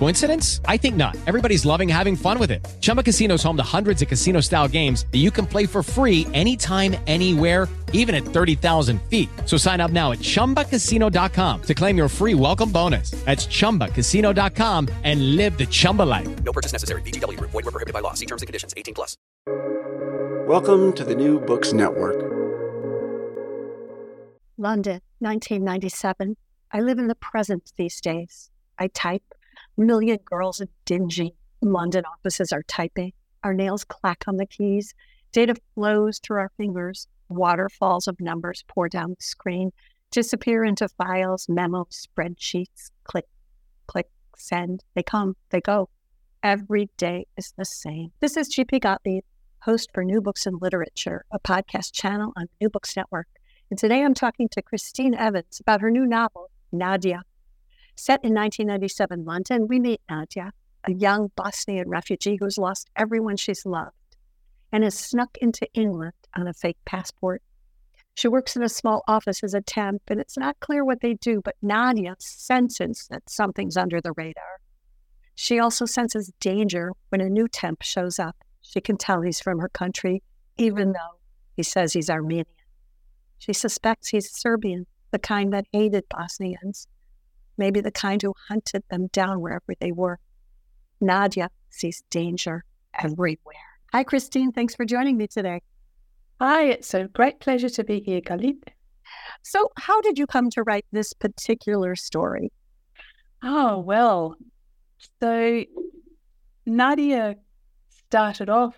Coincidence? I think not. Everybody's loving having fun with it. Chumba Casino is home to hundreds of casino style games that you can play for free anytime, anywhere, even at 30,000 feet. So sign up now at chumbacasino.com to claim your free welcome bonus. That's chumbacasino.com and live the Chumba life. No purchase necessary. VGW Group. Void were prohibited by law. See terms and conditions. 18 plus. Welcome to the New Books Network. London, 1997. I live in the present these days. I type. Million girls in dingy London offices are typing. Our nails clack on the keys. Data flows through our fingers. Waterfalls of numbers pour down the screen, disappear into files, memos, spreadsheets. Click, click, send. They come, they go. Every day is the same. This is GP Gottlieb, host for New Books and Literature, a podcast channel on New Books Network. And today I'm talking to Christine Evans about her new novel, Nadia. Set in 1997 London, we meet Nadia, a young Bosnian refugee who's lost everyone she's loved and has snuck into England on a fake passport. She works in a small office as a temp, and it's not clear what they do, but Nadia senses that something's under the radar. She also senses danger when a new temp shows up. She can tell he's from her country, even though he says he's Armenian. She suspects he's Serbian, the kind that hated Bosnians, maybe the kind who hunted them down wherever they were. Nadia sees danger everywhere. Hi, Christine. Thanks for joining me today. Hi, it's a great pleasure to be here, Galit. So, how did you come to write this particular story? Oh, well, so Nadia started off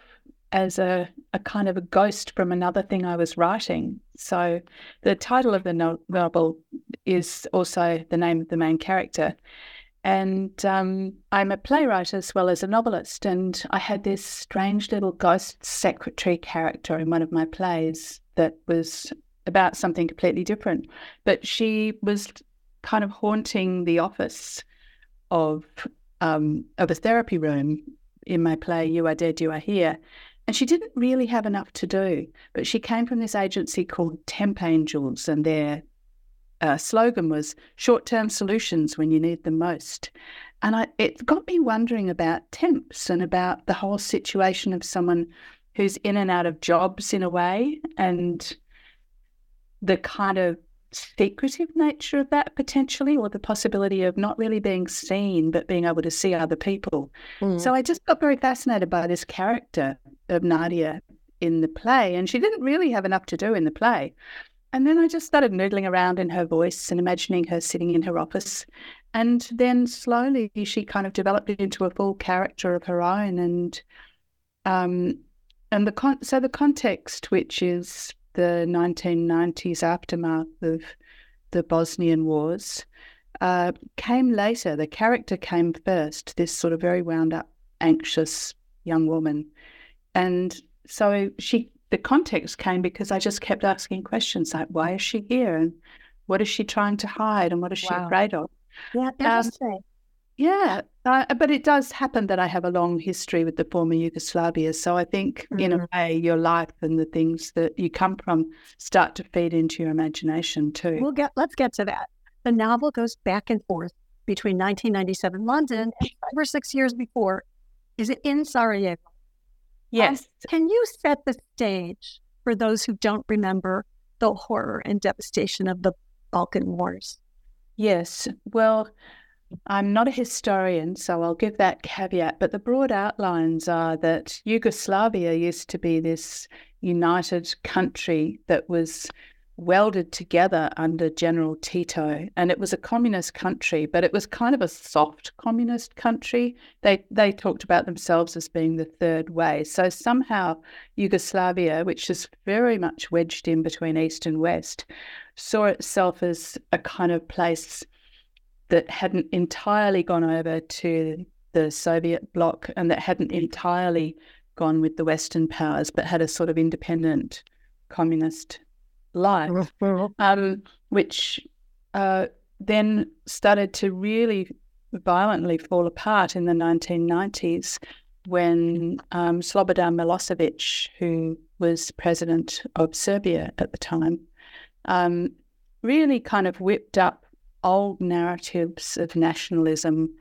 as a, a kind of a ghost from another thing I was writing. So, the title of the no- novel is also the name of the main character. And um, I'm a playwright as well as a novelist. And I had this strange little ghost secretary character in one of my plays that was about something completely different. But she was kind of haunting the office of um, of a therapy room in my play, You Are Dead, You Are Here. And she didn't really have enough to do, but she came from this agency called Temp Angels, and their uh, slogan was short term solutions when you need them most. And I, it got me wondering about temps and about the whole situation of someone who's in and out of jobs in a way and the kind of secretive nature of that potentially, or the possibility of not really being seen, but being able to see other people. Mm. So I just got very fascinated by this character of Nadia in the play. And she didn't really have enough to do in the play. And then I just started noodling around in her voice and imagining her sitting in her office. And then slowly she kind of developed it into a full character of her own. And um, and the con- so the context, which is the 1990s aftermath of the Bosnian Wars, uh, came later. The character came first. This sort of very wound up, anxious young woman, and so she the context came because I just kept asking questions like, why is she here? And what is she trying to hide? And what is she wow. afraid of? Yeah. Um, yeah, uh, but it does happen that I have a long history with the former Yugoslavia. So I think, mm-hmm. in a mm-hmm. way, your life and the things that you come from start to feed into your imagination too. We'll get. Let's get to that. The novel goes back and forth between 1997 London and five or six years before. Is it in Sarajevo? Yes. Um, can you set the stage for those who don't remember the horror and devastation of the Balkan Wars? Yes. Well, I'm not a historian, so I'll give that caveat. But the broad outlines are that Yugoslavia used to be this united country that was welded together under General Tito, and it was a communist country, but it was kind of a soft communist country. They they talked about themselves as being the third way. So somehow Yugoslavia, which is very much wedged in between East and West, saw itself as a kind of place that hadn't entirely gone over to the Soviet bloc and that hadn't entirely gone with the Western powers, but had a sort of independent communist life, um, which uh, then started to really violently fall apart in the 1990s when um, Slobodan Milosevic, who was president of Serbia at the time, um, really kind of whipped up old narratives of nationalism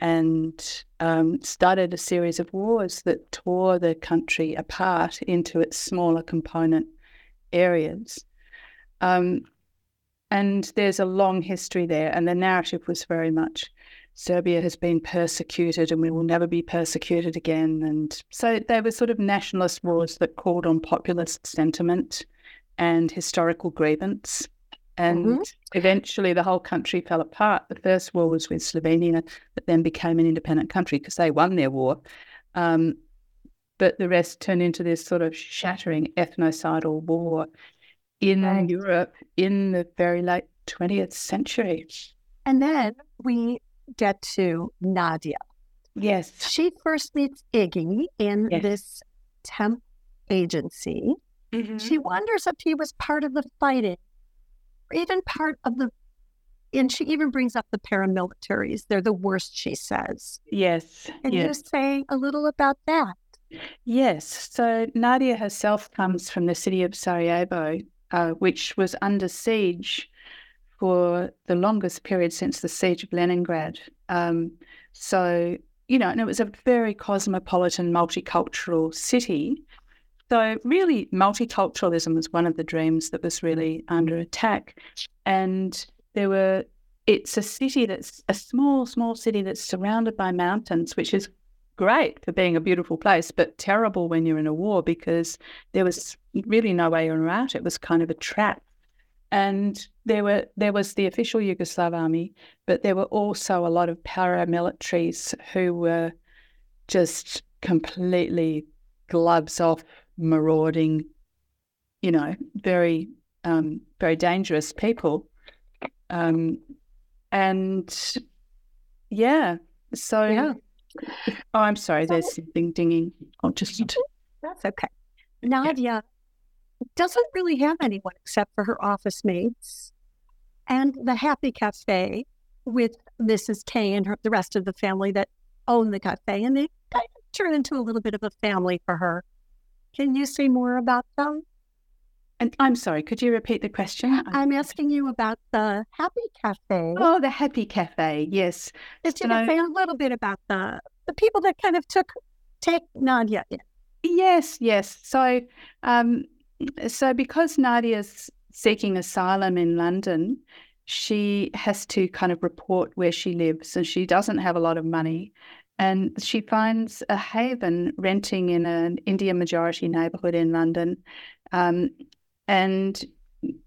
and um, started a series of wars that tore the country apart into its smaller component areas. Um, and there's a long history there, and the narrative was very much Serbia has been persecuted and we will never be persecuted again. And so there were sort of nationalist wars that called on populist sentiment and historical grievance. And mm-hmm. eventually the whole country fell apart. The first war was with Slovenia, that then became an independent country because they won their war. Um, but the rest turned into this sort of shattering ethnocidal war in right. Europe in the very late 20th century. And then we get to Nadia. Yes. She first meets Iggy in yes. this temp agency. Mm-hmm. She wonders if he was part of the fighting, or even part of the, and she even brings up the paramilitaries. They're the worst, she says. Yes. Can yes. you say a little about that? Yes. So Nadia herself comes from the city of Sarajevo, uh, which was under siege for the longest period since the siege of Leningrad. Um, so, you know, and it was a very cosmopolitan, multicultural city. So, really, multiculturalism was one of the dreams that was really under attack. And there were, it's a city that's a small, small city that's surrounded by mountains, which is great for being a beautiful place, but terrible when you're in a war because there was really no way in or out. It was kind of a trap. And there were there was the official Yugoslav army, but there were also a lot of paramilitaries who were just completely gloves off, marauding, you know, very um, very dangerous people. Um, and yeah, so yeah. Oh, I'm sorry. There's something dinging. I'll just. That's okay. Nadia doesn't really have anyone except for her office mates and the Happy Cafe with Mrs. K and her, the rest of the family that own the cafe. And they kind of turn into a little bit of a family for her. Can you say more about them? And I'm sorry, could you repeat the question? I'm asking you about the Happy Cafe. Oh, the Happy Cafe, yes. Just to say a little bit about the the people that kind of took take Nadia. Yes, yes. So, um, so because Nadia's seeking asylum in London, she has to kind of report where she lives, and she doesn't have a lot of money. And she finds a haven renting in an Indian majority neighbourhood in London. Um, and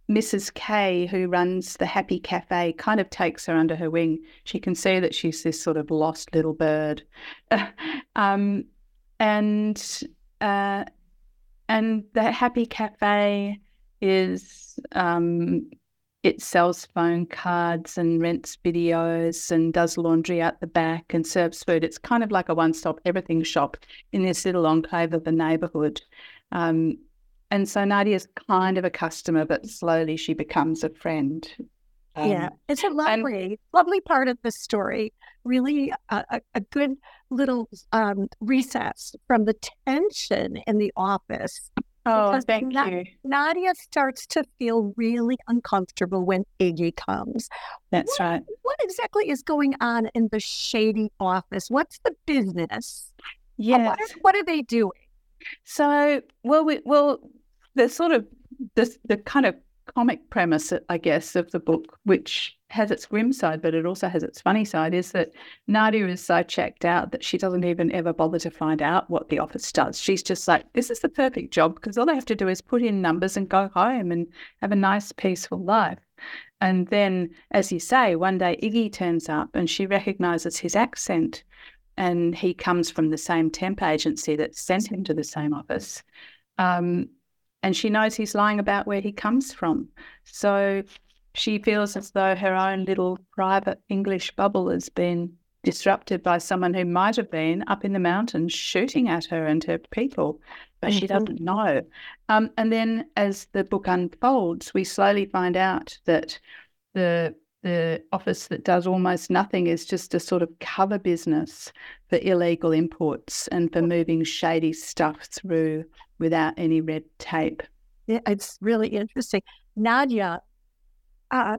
Mrs. K, who runs the Happy Cafe, kind of takes her under her wing. She can see that she's this sort of lost little bird, um, and uh, and the Happy Cafe is um, it sells phone cards and rents videos and does laundry out the back and serves food. It's kind of like a one-stop everything shop in this little enclave of the neighbourhood. Um, and so Nadia's kind of a customer, but slowly she becomes a friend. Um, yeah, it's a lovely, and, lovely part of the story. Really, a, a, good little um, recess from the tension in the office. Oh, thank Na- you. Nadia starts to feel really uncomfortable when Iggy comes. That's what, right. What exactly is going on in the shady office? What's the business? Yes. What are, what are they doing? So, well, we, well, the sort of the the kind of comic premise, I guess, of the book, which has its grim side, but it also has its funny side, is that Nadia is so checked out that she doesn't even ever bother to find out what the office does. She's just like, this is the perfect job because all they have to do is put in numbers and go home and have a nice, peaceful life. And then, as you say, one day Iggy turns up and she recognizes his accent and he comes from the same temp agency that sent him to the same office. Um, and she knows he's lying about where he comes from. So she feels as though her own little private English bubble has been disrupted by someone who might have been up in the mountains shooting at her and her people, but mm-hmm. she doesn't know. Um, and then as the book unfolds, we slowly find out that the the office that does almost nothing is just a sort of cover business for illegal imports and for moving shady stuff through without any red tape. Yeah, it's really interesting. Nadia uh,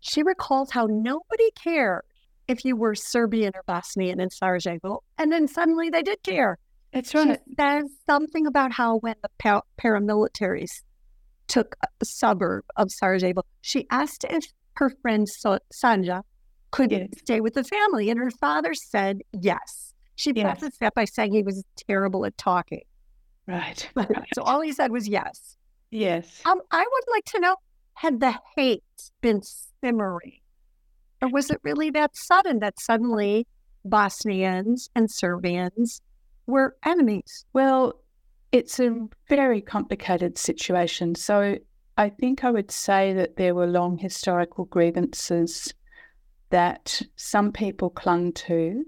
she recalls how nobody cared if you were Serbian or Bosnian in Sarajevo, and then suddenly they did care. That's right. She says something about how when the pa- paramilitaries took a suburb of Sarajevo, she asked if her friend so- Sanja could yes. stay with the family, and her father said yes. She yes. prefaced that by saying he was terrible at talking. Right. right. so all he said was yes. Yes. Um, I would like to know had the hate been simmering? Or was it really that sudden that suddenly Bosnians and Serbians were enemies? Well, it's a very complicated situation. So I think I would say that there were long historical grievances that some people clung to,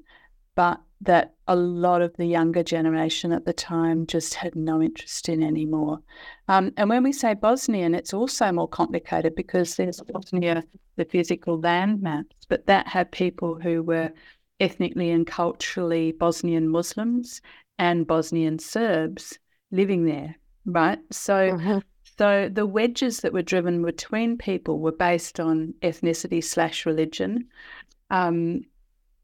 but that a lot of the younger generation at the time just had no interest in anymore. Um, and when we say Bosnian, it's also more complicated because there's Bosnia, the physical land maps, but that had people who were ethnically and culturally Bosnian Muslims and Bosnian Serbs living there, right? So, mm-hmm. So the wedges that were driven between people were based on ethnicity slash religion. Um,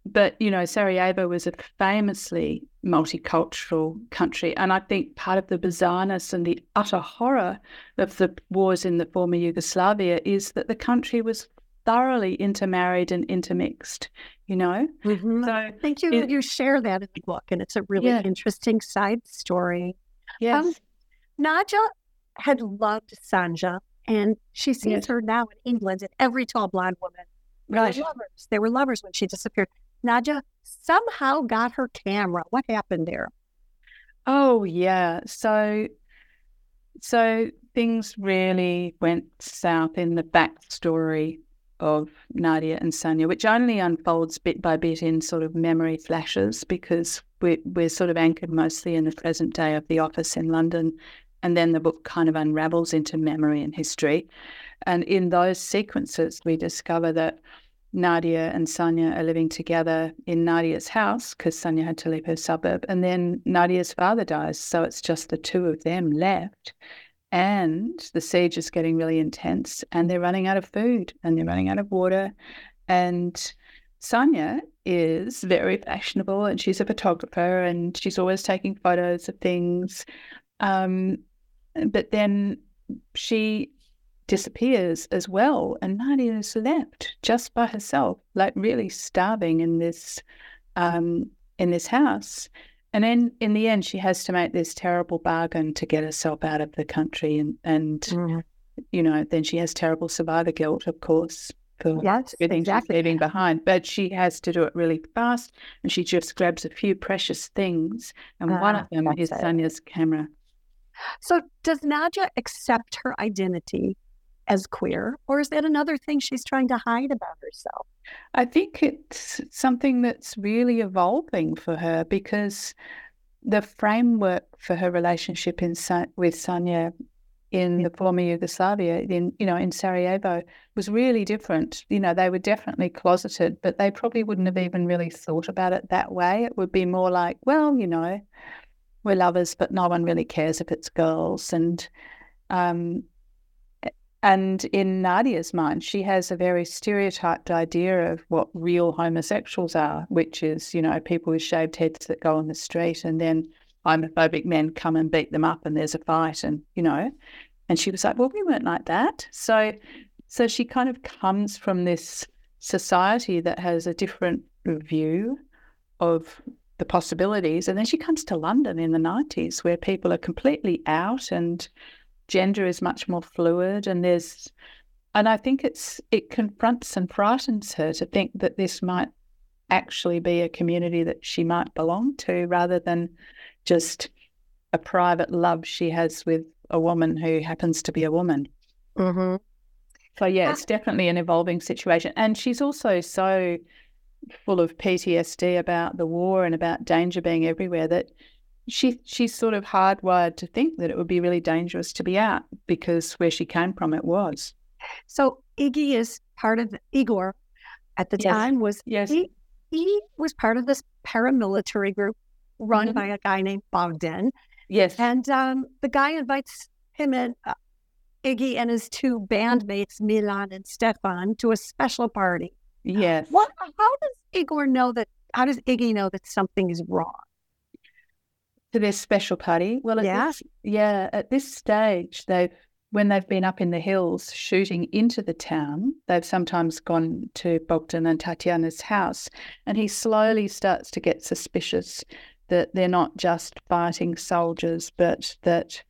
but you know, Sarajevo was a famously multicultural country, and I think part of the bizarreness and the utter horror of the wars in the former Yugoslavia is that the country was thoroughly intermarried and intermixed. You know, mm-hmm. so I think you it, you share that in the book, and it's a really yeah. interesting side story. Yes, um, Nadia had loved Sanja, and she sees yes. her now in England, and every tall blonde woman. Right. They were lovers. They were lovers when she disappeared. Nadia somehow got her camera. What happened there? Oh yeah. So so things really went south in the backstory of Nadia and Sanja, which only unfolds bit by bit in sort of memory flashes because we're, we're sort of anchored mostly in the present day of the office in London. And then the book kind of unravels into memory and history. And in those sequences, we discover that Nadia and Sanja are living together in Nadia's house because Sanja had to leave her suburb. And then Nadia's father dies. So it's just the two of them left. And the siege is getting really intense and they're running out of food and they're running out of water. And Sanja is very fashionable and she's a photographer and she's always taking photos of things. Um, but then she disappears as well. And Nadia is left just by herself, like really starving in this um, in this house. And then in the end, she has to make this terrible bargain to get herself out of the country. And, and mm. you know, then she has terrible survivor guilt, of course, for yes, everything exactly. she's leaving behind. But she has to do it really fast. And she just grabs a few precious things. And one of them is it. Sanja's camera. So does Nadia accept her identity as queer, or is that another thing she's trying to hide about herself? I think it's something that's really evolving for her because the framework for her relationship in with Sanja in the former Yugoslavia, in you know, in Sarajevo, was really different. You know, they were definitely closeted, but they probably wouldn't have mm-hmm. even really thought about it that way. It would be more like, well, you know, we're lovers, but no one really cares if it's girls, and um, and in Nadia's mind, she has a very stereotyped idea of what real homosexuals are, which is, you know, people with shaved heads that go on the street and then homophobic men come and beat them up and there's a fight and, you know. And she was like, Well, we weren't like that. So so she kind of comes from this society that has a different view of the possibilities. And then she comes to London in the 90s where people are completely out and gender is much more fluid and there's and I think it's it confronts and frightens her to think that this might actually be a community that she might belong to rather than just a private love she has with a woman who happens to be a woman. Mm-hmm. So yeah, it's definitely an evolving situation. And she's also so full of PTSD about the war and about danger being everywhere that she she's sort of hardwired to think that it would be really dangerous to be out because where she came from it was. So Iggy is part of Igor at the Yes. time was Yes. he he was part of this paramilitary group run Mhm. by a guy named Bogdan. Yes. And um, the guy invites him and uh, Iggy and his two bandmates, Milan and Stefan, to a special party. Yes. What? How does Igor know that? How does Iggy know that something is wrong? to their special party. Well, at Yeah. this, yeah, at this stage, they've when they've been up in the hills shooting into the town, they've sometimes gone to Bogdan and Tatiana's house, and he slowly starts to get suspicious that they're not just fighting soldiers, but that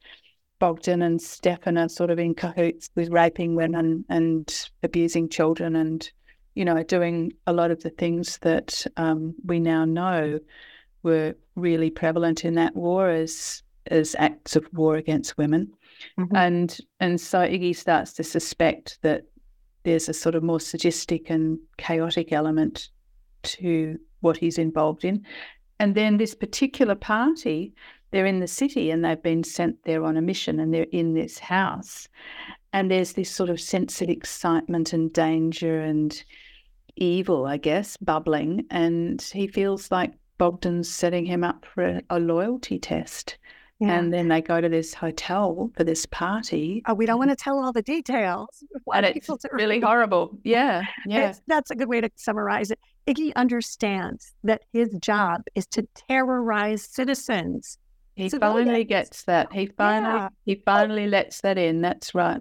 Bogdan and Stefan are sort of in cahoots with raping women and abusing children and, you know, doing a lot of the things that um, we now know were really prevalent in that war as as acts of war against women. Mhm. And and so Iggy starts to suspect that there's a sort of more sadistic and chaotic element to what he's involved in. And then this particular party, they're in the city and they've been sent there on a mission and they're in this house. And there's this sort of sense of excitement and danger and evil, I guess, bubbling. And he feels like Bogdan's setting him up for a, a loyalty test. And then they go to this hotel for this party. Uh, we don't want to tell all the details. And it's really horrible. Yeah. Yeah. It's- that's a good way to summarize it. Iggy understands that his job is to terrorize citizens. He So finally gets that. He finally Yeah. he finally lets that in. That's right.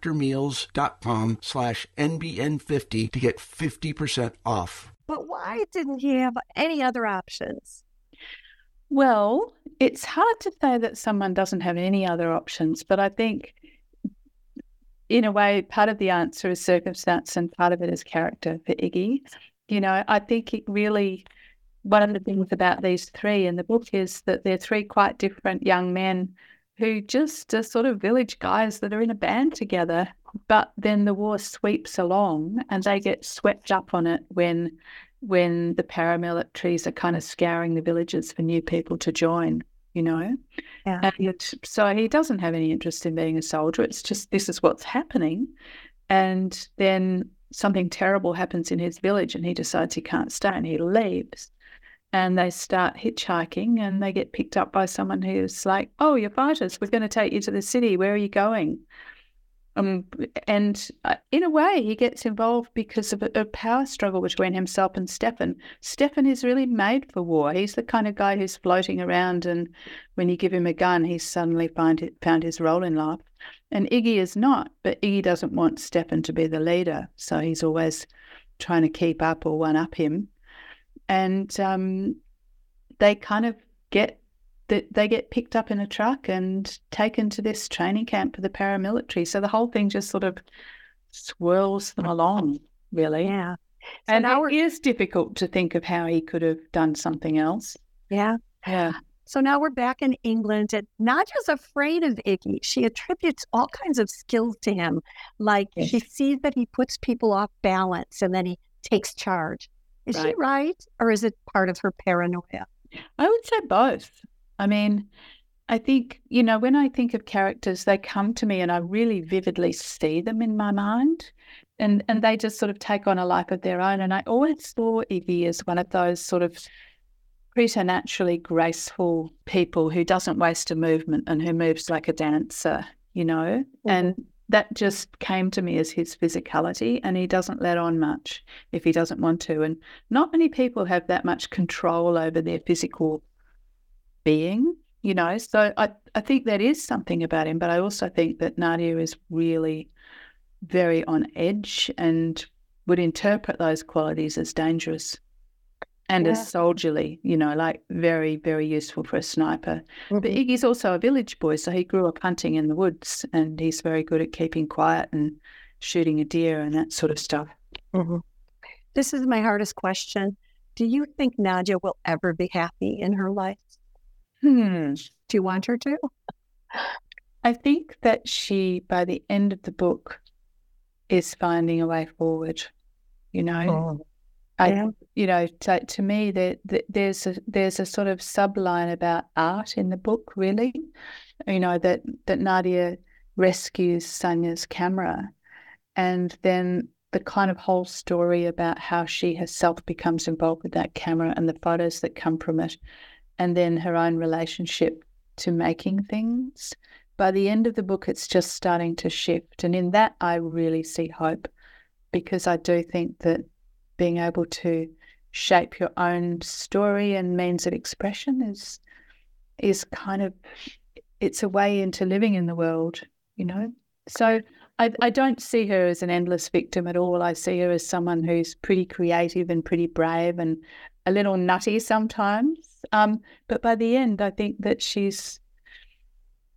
factormeals.com slash NBN50 to get 50% off. But why didn't he have any other options? Well, it's hard to say that someone doesn't have any other options, but I think in a way, part of the answer is circumstance and part of it is character for Iggy. You know, I think it really, one of the things about these three in the book is that they're three quite different young men who just are sort of village guys that are in a band together. But then the war sweeps along and they get swept up on it when when the paramilitaries are kind of scouring the villages for new people to join, you know? Yeah. And so he doesn't have any interest in being a soldier. It's just this is what's happening. And then something terrible happens in his village and he decides he can't stay and he leaves. And they start hitchhiking and they get picked up by someone who's like, Oh, you're fighters. We're going to take you to the city. Where are you going? Um, and uh, in a way, he gets involved because of a, a power struggle between himself and Stefan. Stefan is really made for war. He's the kind of guy who's floating around, and when you give him a gun, he's suddenly find it, found his role in life. And Iggy is not, but Iggy doesn't want Stefan to be the leader, so he's always trying to keep up or one up him. And um, they kind of get that they get picked up in a truck and taken to this training camp for the paramilitary. So the whole thing just sort of swirls them along, really. Yeah. and now it is difficult to think of how he could have done something else. Yeah. Yeah. So now we're back in England and Nadia's afraid of Iggy. She attributes all kinds of skills to him. Like she sees that he puts people off balance and then he takes charge. Is she Right. right? Or is it part of her paranoia? I would say both. I mean, I think, you know, when I think of characters, they come to me and I really vividly see them in my mind. And and they just sort of take on a life of their own. And I always saw Iggy as one of those sort of preternaturally graceful people who doesn't waste a movement and who moves like a dancer, you know? Mm-hmm. And that just came to me as his physicality, and he doesn't let on much if he doesn't want to. And not many people have that much control over their physical being, you know. So I, I think that is something about him, but I also think that Nadia is really very on edge and would interpret those qualities as dangerous and Yeah. soldierly, you know, like very, very useful for a sniper. But Mhm. Iggy's also a village boy, so he grew up hunting in the woods and he's very good at keeping quiet and shooting a deer and that sort of stuff. Mhm. This is my hardest question. Do you think Nadia will ever be happy in her life? Hmm. Do you want her to? I think that she, by the end of the book, is finding a way forward. You know, I, Yeah. you know, to, to me, that there's a there's a sort of subline about art in the book, really. You know that that Nadia rescues Sanja's camera, and then the kind of whole story about how she herself becomes involved with that camera and the photos that come from it, and then her own relationship to making things. By the end of the book, it's just starting to shift, and in that, I really see hope because I do think that being able to shape your own story and means of expression is is kind of it's a way into living in the world, you know. So I I don't see her as an endless victim at all. I see her as someone who's pretty creative and pretty brave and a little nutty sometimes. Um, but by the end, I think that she's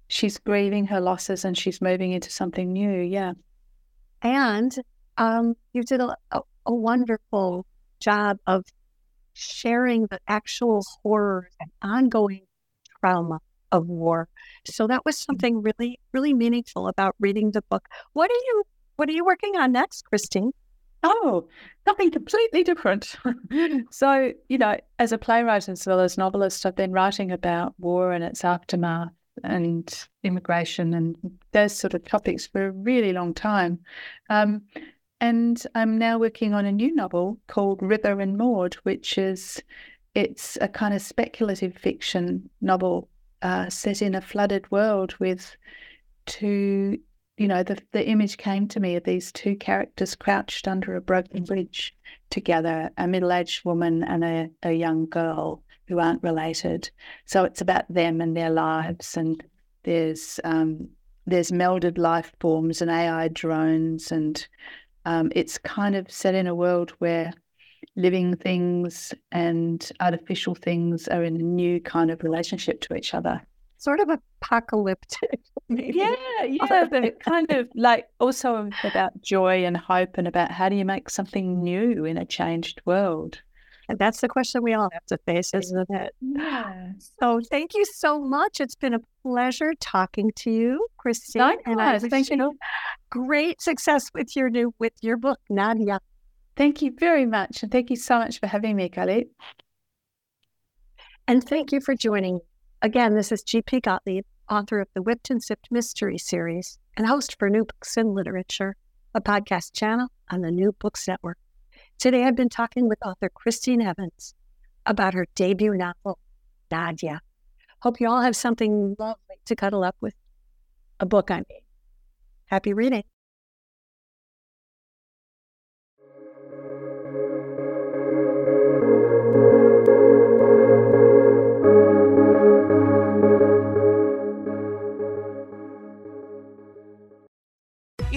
she's grieving her losses and she's moving into something new. Yeah. And um, you did a, a, wonderful job of sharing the actual horrors and ongoing trauma of war. So that was something really, really meaningful about reading the book. What are you What are you working on next, Christine? Oh, something completely different. so, you know, as a playwright as well as novelist, I've been writing about war and its aftermath and immigration and those sort of topics for a really long time. Um, and I'm now working on a new novel called River and Maud, which is it's a kind of speculative fiction novel uh, set in a flooded world with two you know, the the image came to me of these two characters crouched under a broken bridge together, a middle aged woman and a, a young girl who aren't related. So it's about them and their lives, and there's um, there's melded life forms and AI drones, and um, it's kind of set in a world where living things and artificial things are in a new kind of relationship to each other. Sort of apocalyptic. maybe. Yeah, yeah, but kind of like also about joy and hope and about how do you make something new in a changed world. And that's the question we all have to face, isn't it? Yeah. So thank you so much. It's been a pleasure talking to you, Christine. and I wish thank you. great success with your new with your book, Nadia. Thank you very much. And thank you so much for having me, Galit. And thank you for joining. Again, this is G.P. Gottlieb, author of the Whipped and Sipped Mystery Series and host for New Books in Literature, a podcast channel on the New Books Network. Today I've been talking with author Christine Evans about her debut novel, Nadia. Hope you all have something lovely to cuddle up with. A book, I mean. Happy reading.